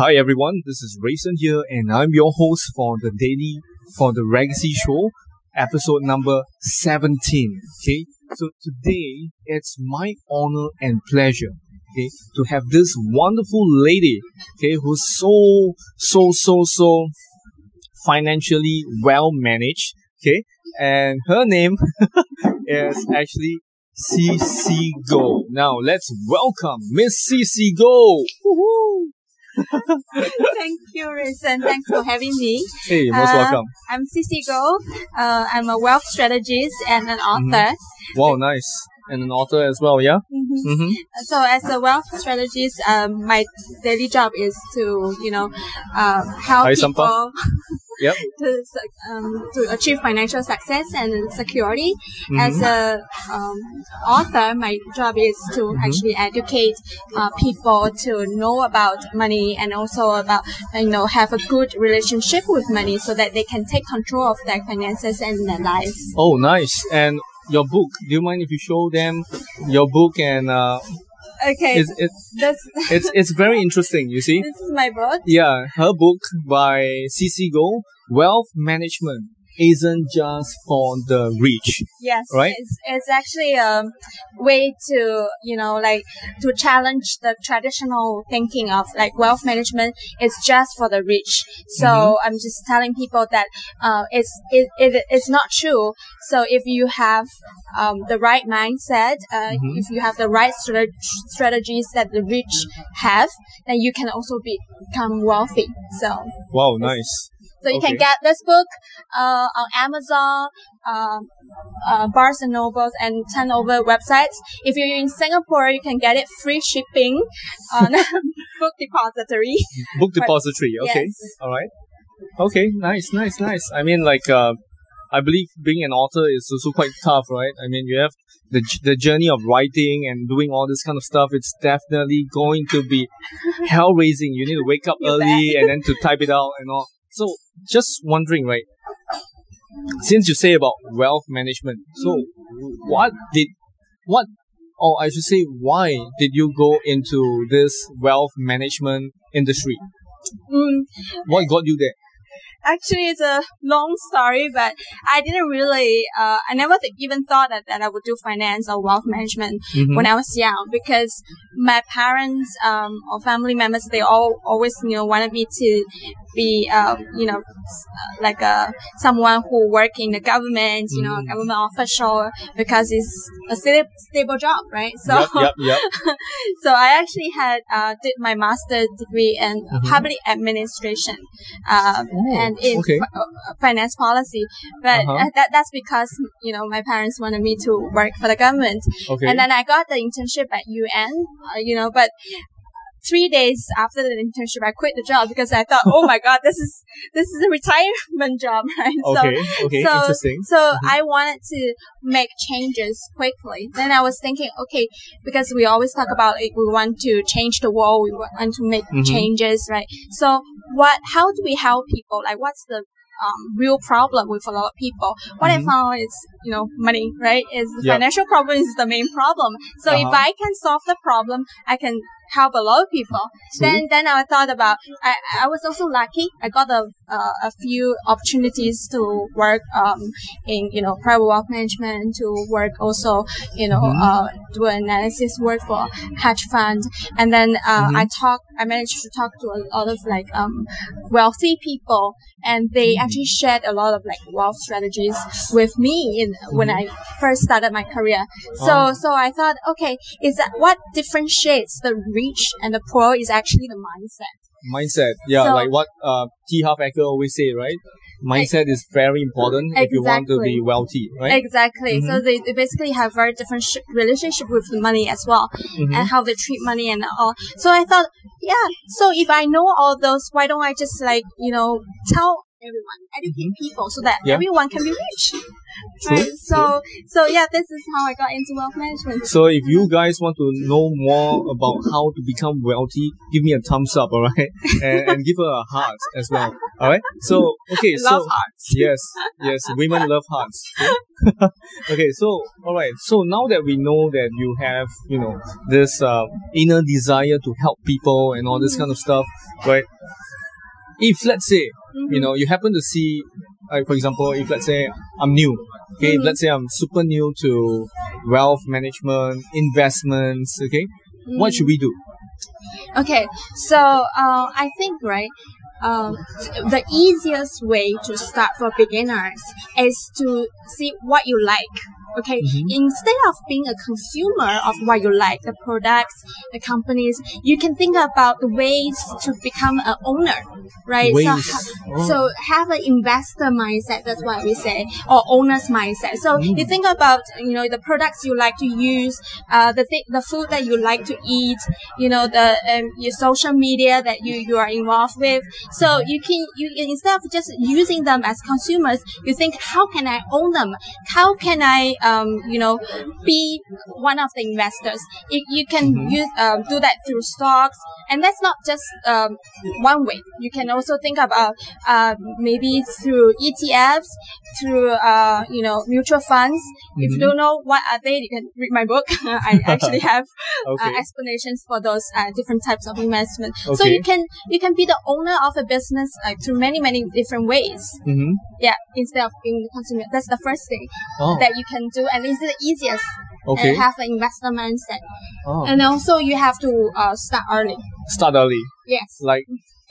Hi everyone, this is Rayson here, and I'm your host for the daily for the Raygacy Show, episode number 17. Okay, so today it's my honor and pleasure, okay, to have this wonderful lady, okay, who's so so so so financially well managed, okay, and her name is actually Sissi Goh. Now let's welcome Miss Sissi Goh. Woohoo! Thank you, Rayson. Thanks for having me. Hey, most Uh, welcome. I'm Sissi Goh. Uh, I'm a wealth strategist and an author. Wow, nice. And an author as well, yeah? Mhm. Mm-hmm. So, as a wealth strategist, um, my daily job is to, you know, uh, help people Yep. to um, to achieve financial success and security. Mm-hmm. As a um, author, my job is to Mm-hmm. actually educate uh, people to know about money and also about you know have a good relationship with money so that they can take control of their finances and their lives. Oh, nice. And your book, do you mind if you show them your book? And uh, Okay, it's, it's, this it's, it's very interesting, you see? this is my book. Yeah, her book by Sissi Goh, Wealth Management isn't just for the rich. Yes, Right? It's, it's actually a way to you know like to challenge the traditional thinking of like wealth management is just for the rich. So Mm-hmm. I'm just telling people that uh, it's it, it it's not true. So if you have um, the right mindset, uh, Mhm. if you have the right strate- strategies that the rich have, then you can also be, become wealthy. So. Wow, nice. So you Okay. can get this book uh, on Amazon, um, uh, Barnes and Nobles, and ten over websites. If you're in Singapore, you can get it free shipping on Book Depository. Book depository, okay. Yes. All right. Okay, nice, nice, nice. I mean, like, uh, I believe being an author is also quite tough, right? I mean, you have the the journey of writing and doing all this kind of stuff. It's definitely going to be hell raising. You need to wake up early and then to type it out and all. So, just wondering, right? Since you say about wealth management, so what did what? Or I should say, why did you go into this wealth management industry? Mm, What got you there? actually, it's a long story, but I didn't really, uh, I never th- even thought that, that I would do finance or wealth management Mhm. when I was young because my parents um, or family members they all always you know wanted me to be um, you know like a someone who work in the government you know a Mhm. government official because it's a sta- stable job right so yep, yep, yep. so I actually had uh, did my master's degree in Mhm. public administration um, Oh, and in okay. fi- uh, finance policy but Uh-huh. uh, that that's because you know my parents wanted me to work for the government Okay. and then I got the internship at UN, uh, you know, but three days after the internship, I quit the job because I thought, oh my god, this is this is a retirement job, right? okay, okay, so, interesting. So Mhm. I wanted to make changes quickly. Then I was thinking, okay, because we always talk about it, we want to change the world, we want to make Mhm. changes, right? So what? How do we help people? Like, what's the um, real problem with a lot of people? What Mhm. I found is, you know, money, right? Is the Yep. financial problem is the main problem. So if Uh-huh. I can solve the problem, I can help a lot of people. True. Then then I thought about I, I was also lucky. I got a uh, a few opportunities to work um in you know private wealth management to work also you know Mhm. uh do analysis work for hedge fund and then uh, Mhm. I talk I managed to talk to a lot of like um wealthy people and they Mm. actually shared a lot of like wealth strategies with me in when I first started my career. So Oh. so I thought okay is that what differentiates the rich and the poor is actually the mindset. Mindset, yeah, So- like what uh, T. Harv Eker always say, right? Mindset is very important if you want to be wealthy, right? Exactly. So Mhm. they, they basically have very different sh- relationship with money as well, Mhm. and how they treat money and all. So I thought, yeah. So if I know all those, why don't I just like you know tell everyone, educate people so that Yeah. everyone can be rich. True, Right. So so yeah, this is how I got into wealth management. So if you guys want to know more about how to become wealthy, give me a thumbs up, all right, and, and give her a heart as well, all right. So okay, so Love hearts. yes, yes, women love hearts. Okay? okay, so all right, so now that we know that you have, you know, this uh, inner desire to help people and all this kind of stuff, right? If let's say Mm-hmm. you know you happen to see, like for example, if let's say I'm new, okay, if Mhm. let's say I'm super new to wealth management, investments, okay, what should we do? Okay, so uh, I think right, um, the easiest way to start for beginners is to see what you like. Okay, Mhm. instead of being a consumer of what you like, the products, the companies, you can think about the ways to become an owner, right? So, ha- Oh. so have an investor mindset. That's what we say, or owner's mindset. So Mm. you think about you know the products you like to use, uh, the th- the food that you like to eat, you know the um, your social media that you you are involved with. So you can you instead of just using them as consumers, you think how can I own them? How can I um, you know be one of the investors? You, you can Mhm. use um, do that through stocks, and that's not just um, one way. You can also think about uh, maybe through ETFs, through uh, you know mutual funds. If you Mhm. don't know what are they, you can read my book. I actually have Okay. uh, explanations for those uh, different types of investment. So you can you can be the owner of a business uh, through many many different ways. mm-hmm. Yeah, instead of being the consumer. That's the first thing Oh, that you can do, and it's the easiest. okay. And have an investor mindset, Oh. and also you have to uh, start early. Start early, Yes. like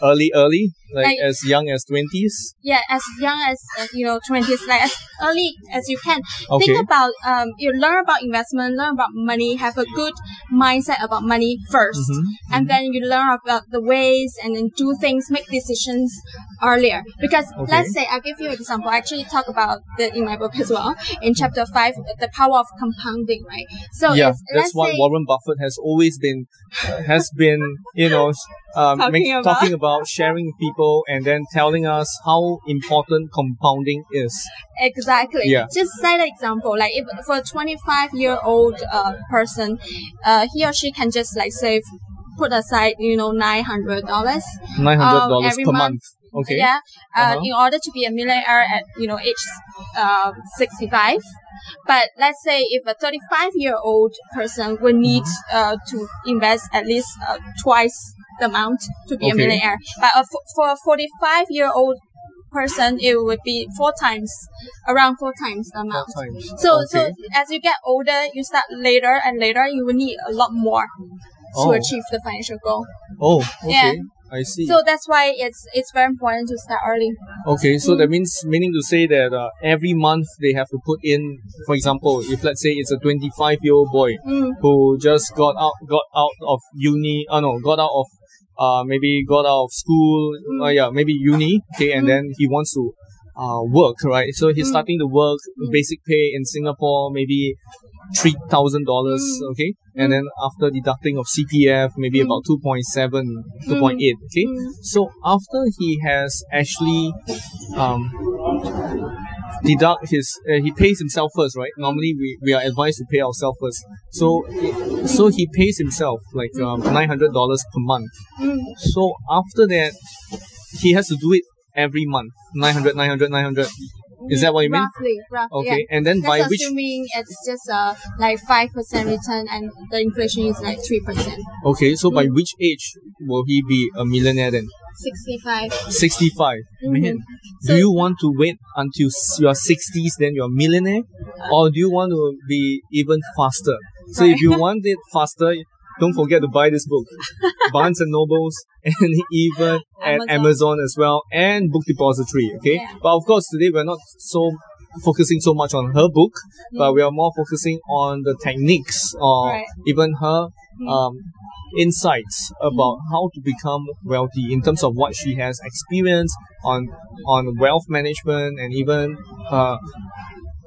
early, early, like, Like- as young as twenties. Yeah, as young as uh, you know, twenties, like as early as you can. Okay. Think about um, you learn about investment, learn about money, have a good mindset about money 1st Mhm, and then you learn about the ways and then do things, make decisions earlier. Because Okay. let's say I'll give you an example. I actually talk about it in my book as well in chapter five, the power of compounding, right? So yeah, that's what Warren Buffett has always been, has been, you know, um, Talking make- about. talking about sharing with people and then telling us how important compounding is. Exactly. Yeah. Just set an example. Like if for a 25 year old uh, person, uh, he or she can just like save, put aside, you know, $900. Nine hundred dollars Um, every per month. month. Okay. Yeah. Uh, Uh-huh. In order to be a millionaire at, you know, age uh, 65. But let's say if a 35 year old person would need uh, to invest at least uh, twice the amount to be a millionaire. But uh, for- for a 45 year old person, it would be four times, around four times the amount. Times. So, so as you get older, you start later and later, you will need a lot more to Oh. achieve the financial goal. Oh, okay. Yeah. I see. So that's why it's it's very important to start early. Okay, so Mm. that means meaning to say that uh, every month they have to put in, for example, if let's say it's a 25 year old boy Mm. who just got out got out of uni, uh, no, got out of uh maybe got out of school, Mm. uh, yeah, maybe uni, okay, and Mm. then he wants to uh work, right? So he's Mm. starting to work, Mm. basic pay in Singapore, maybe three thousand dollars, Mm. okay, and then after deducting of CPF, maybe Mm. about 2.7, 2.8, okay. Mm. So after he has actually um, deduct his, uh, he pays himself first, right? Normally we, we are advised to pay ourselves first. So so he pays himself like um, nine hundred dollars per month. Mm. So after that, he has to do it every month. 900, 900, 900. Is that what you mean? Roughly, roughly. Okay, Yeah. and then by That's which assuming it's just uh like five percent return and the inflation is like three percent. okay, so by which age will he be a millionaire then? Sixty-five. 65. Man, Mhm. do So- you want to wait until your 60s then you're a millionaire? Or do you want to be even faster? So if you want it faster, don't forget to buy this book. Barnes and Nobles and even at Amazon. Amazon as well and Book Depository, okay? Yeah. But of course today we're not so focusing so much on her book, but we are more focusing on the techniques or Right. even her. Um, insights about how to become wealthy in terms of what she has experienced on on wealth management and even her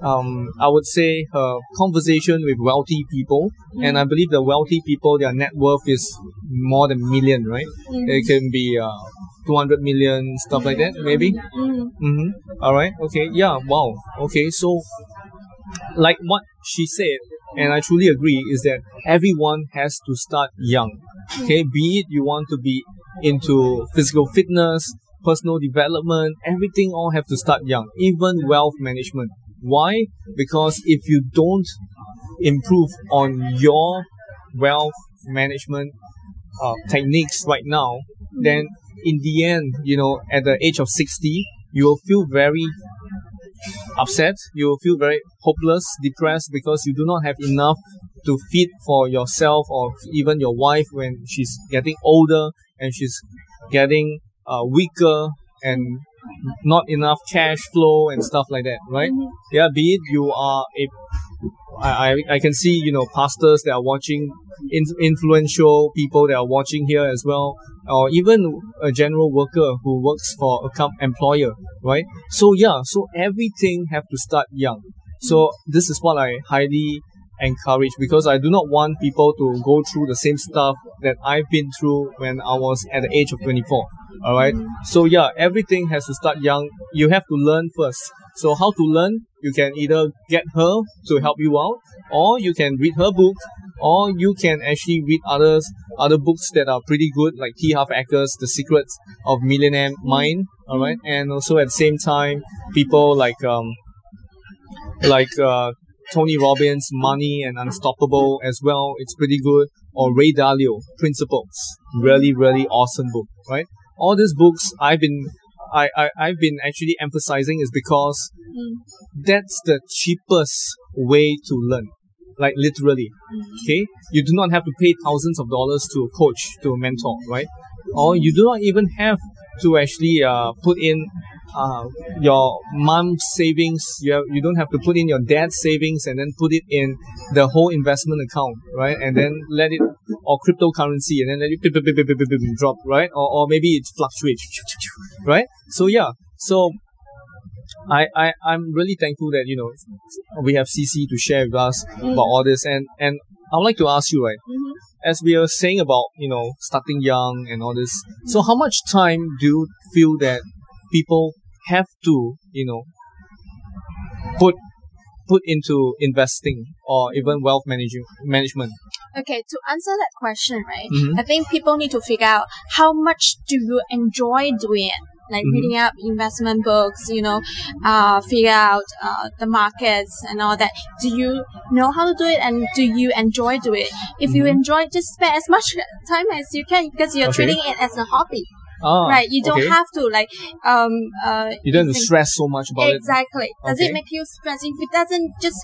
um, I would say her conversation with wealthy people, and I believe the wealthy people, their net worth is more than million, right? Mhm. It can be uh, 200 million, stuff like that, maybe. Mm. Mm-hmm. All right. Okay. Yeah. Wow. Okay. So, like what she said, and I truly agree, is that everyone has to start young. Okay. Be it you want to be into physical fitness, personal development, everything all have to start young. Even wealth management. Why? Because if you don't improve on your wealth management uh, techniques right now, then in the end, you know, at the age of 60, you will feel very upset. You will feel very hopeless, depressed because you do not have enough to feed for yourself or even your wife when she's getting older and she's getting uh, weaker and not enough cash flow and stuff like that, right? Yeah, be it you are a I, I, I can see, you know, pastors that are watching, in, influential people that are watching here as well, or even a general worker who works for a com- employer, right? So yeah, so everything have to start young. So this is what I highly encourage because I do not want people to go through the same stuff that I've been through when I was at the age of 24. All right. So yeah, everything has to start young. You have to learn first. So how to learn? You can either get her to help you out, or you can read her book, or you can actually read others other books that are pretty good, like T. Harv Eker's The Secrets of Millionaire Mind. All right, and also at the same time, people like um like uh, Tony Robbins, Money and Unstoppable as well. It's pretty good. Or Ray Dalio, Principles. Really, really awesome book, right? All these books I've been I, I, I've been actually emphasizing is because Mm. that's the cheapest way to learn. Like literally. Okay? You do not have to pay thousands of dollars to a coach, to a mentor, right? Or you do not even have to actually uh, put in uh, your mom's savings. You, have, you don't have to put in your dad's savings and then put it in the whole investment account, right? And then let it, or cryptocurrency, and then it drop, right? Or, or maybe it fluctuates, right? So yeah, so I, I, I'm really thankful that, you know, we have Sissi to share with us about all this. And, and I would like to ask you, right, Mhm. as we are saying about, you know, starting young and all this, so how much time do you feel that people have to, you know, put, put into investing or even wealth managing, management? Okay, to answer that question, right? Mhm. I think people need to figure out how much do you enjoy doing it. Like Mhm. reading up investment books, you know, uh, figure out uh, the markets and all that. Do you know how to do it and do you enjoy do it? If you Mhm. enjoy, just spend as much time as you can because you're Okay. treating it as a hobby, Ah, right? You don't okay. have to like um uh. You don't stress so much about it. Exactly. Does Okay. it make you stress? If it doesn't, just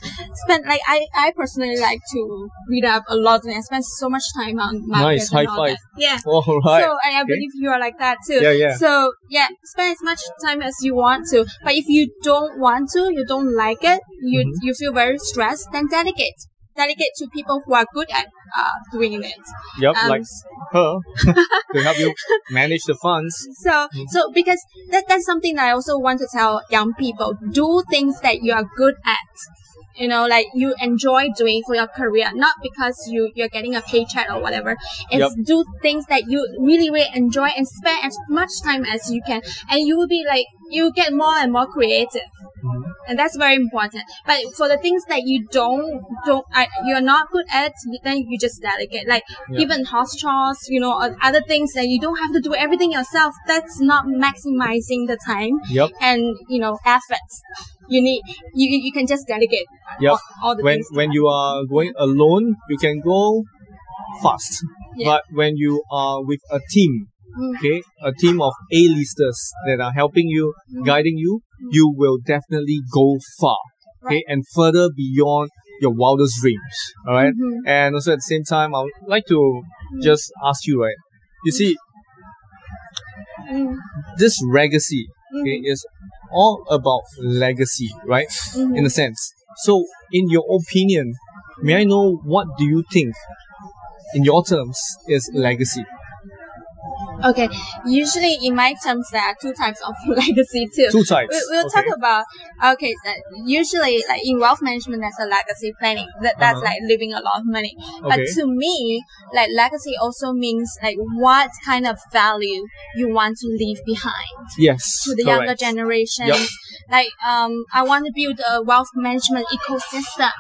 spend like I, I personally like to read up a lot and I spend so much time on markets high five. that. Yeah. All right. So I, I believe you are like that too. Yeah, yeah. So yeah, spend as much time as you want to. But if you don't want to, you don't like it, you Mhm. you feel very stressed, then delegate. Delegate to people who are good at uh, doing it. yep, Um, like her to help you manage the funds. So, Mm-hmm. so because that, that's something that I also want to tell young people. Do things that you are good at. You know, like you enjoy doing for your career, not because you, you're getting a paycheck or whatever. It's Yep. do things that you really, really enjoy and spend as much time as you can. And you will be like, you get more and more creative. Mhm. And that's very important. But for the things that you don't, don't, I, you're not good at, then you just delegate. Like Yeah. even house chores, you know, or other things that you don't have to do everything yourself. That's not maximizing the time Yep. and, you know, efforts. You need, you, you can just delegate Yep. all, all the when things. when you are going alone, you can go fast. Yeah. But when you are with a team. Okay, a team of A-listers that are helping you, Mm. guiding you, you will definitely go far. Okay, and further beyond your wildest dreams. All right? Mhm. and also at the same time, I would like to just ask you, right? You see, Mm. this legacy okay, Mhm. is all about legacy, right? Mhm. in a sense. So, in your opinion, may I know what do you think, in your terms, is legacy? Okay, usually in my terms, there are two types of legacy too. Two types. We, will okay. talk about okay. Uh, usually, like in wealth management, there's a legacy planning. That, that's Uh-huh. like leaving a lot of money. But Okay. to me, like legacy also means like what kind of value you want to leave behind Yes. to the younger correct. generations. Yep. Like um, I want to build a wealth management ecosystem.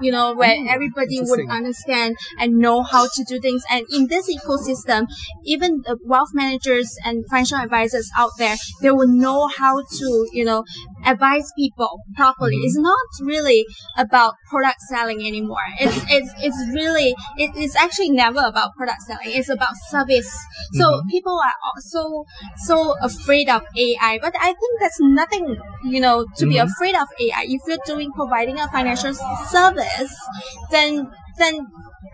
You know, where Mm, everybody would understand and know how to do things. And in this ecosystem, even the wealth managers and financial advisors out there, they will know how to, you know, advise people properly. Mhm. It's not really about product selling anymore. It's it's it's really it is actually never about product selling. It's about service. So Mhm. people are so so afraid of AI, but I think that's nothing, you know, to be Mhm. afraid of AI. If you're doing providing a financial service, then then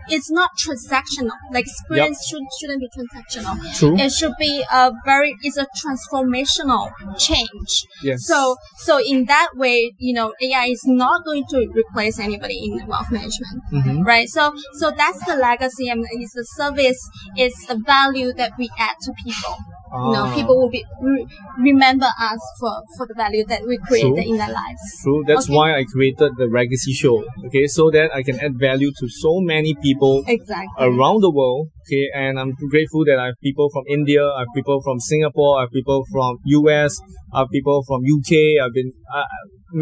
it's not transactional. Like experience should shouldn't be transactional. True. It should be a very it's a transformational change. yes. So, so in that way, you know, AI is not going to replace anybody in wealth management, hmm right? So, so that's the legacy and it's the service, it's the value that we add to people. You know, Ah. people will be re- remember us for for the value that we created True. in their lives. True. That's Okay. why I created the Raygacy Show. Okay, so that I can add value to so many people Exactly. around the world. Okay, and I'm grateful that I have people from India, I have people from Singapore, I have people from US, I have people from UK. I've been uh,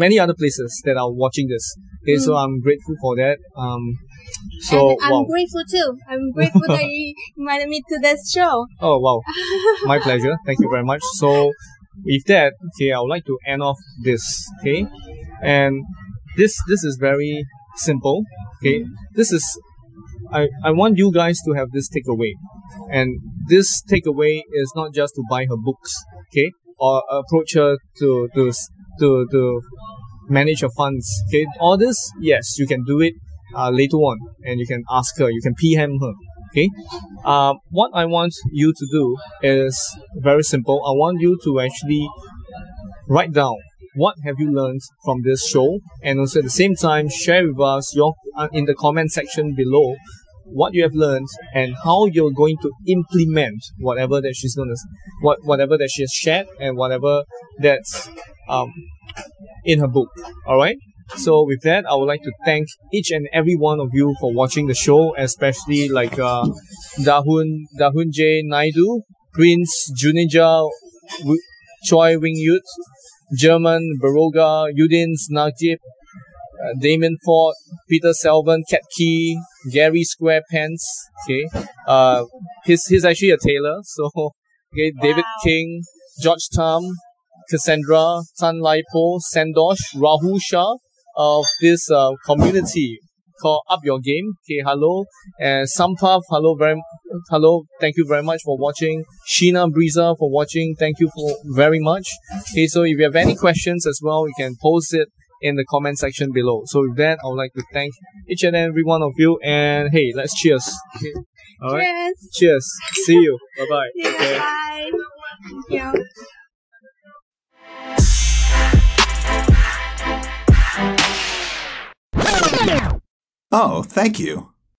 many other places that are watching this. Okay, so Mm. I'm grateful for that. Um, so and I'm wow. grateful too. I'm grateful that you invited me to this show. Oh wow, my pleasure. Thank you very much. So, with that, okay, I would like to end off this. Okay, and this this is very simple. Okay, this is I I want you guys to have this takeaway, and this takeaway is not just to buy her books. Okay, or approach her to to to to manage your funds. Okay, all this yes, you can do it uh, later on, and you can ask her. You can PM her. Okay. Uh, what I want you to do is very simple. I want you to actually write down what have you learned from this show, and also at the same time share with us your uh, in the comment section below what you have learned and how you're going to implement whatever that she's gonna what whatever that she has shared and whatever that's um in her book. All right. So with that, I would like to thank each and every one of you for watching the show, especially like uh, Dahun Dahun J Naidu, Prince Junija W- Choi Wing Yut, German Baroga, Udins Najib, uh, Damon Ford, Peter Selvin, Cat Key, Gary Squarepants. Okay, uh, he's he's actually a tailor. So okay, David King, George Tam, Cassandra, Tan Lai Po, Sandosh, Rahul Shah of this uh, community called Up Your Game. Okay, hello. And Sampath, hello very hello. Thank you very much for watching. Sheena Breeza for watching. Thank you for very much. Okay, so if you have any questions as well, you can post it in the comment section below. So with that, I would like to thank each and every one of you. And hey, let's cheers. Okay. All right. Cheers. Cheers. See you. Bye bye. Yeah, Okay. Bye. Thank you. Oh, thank you.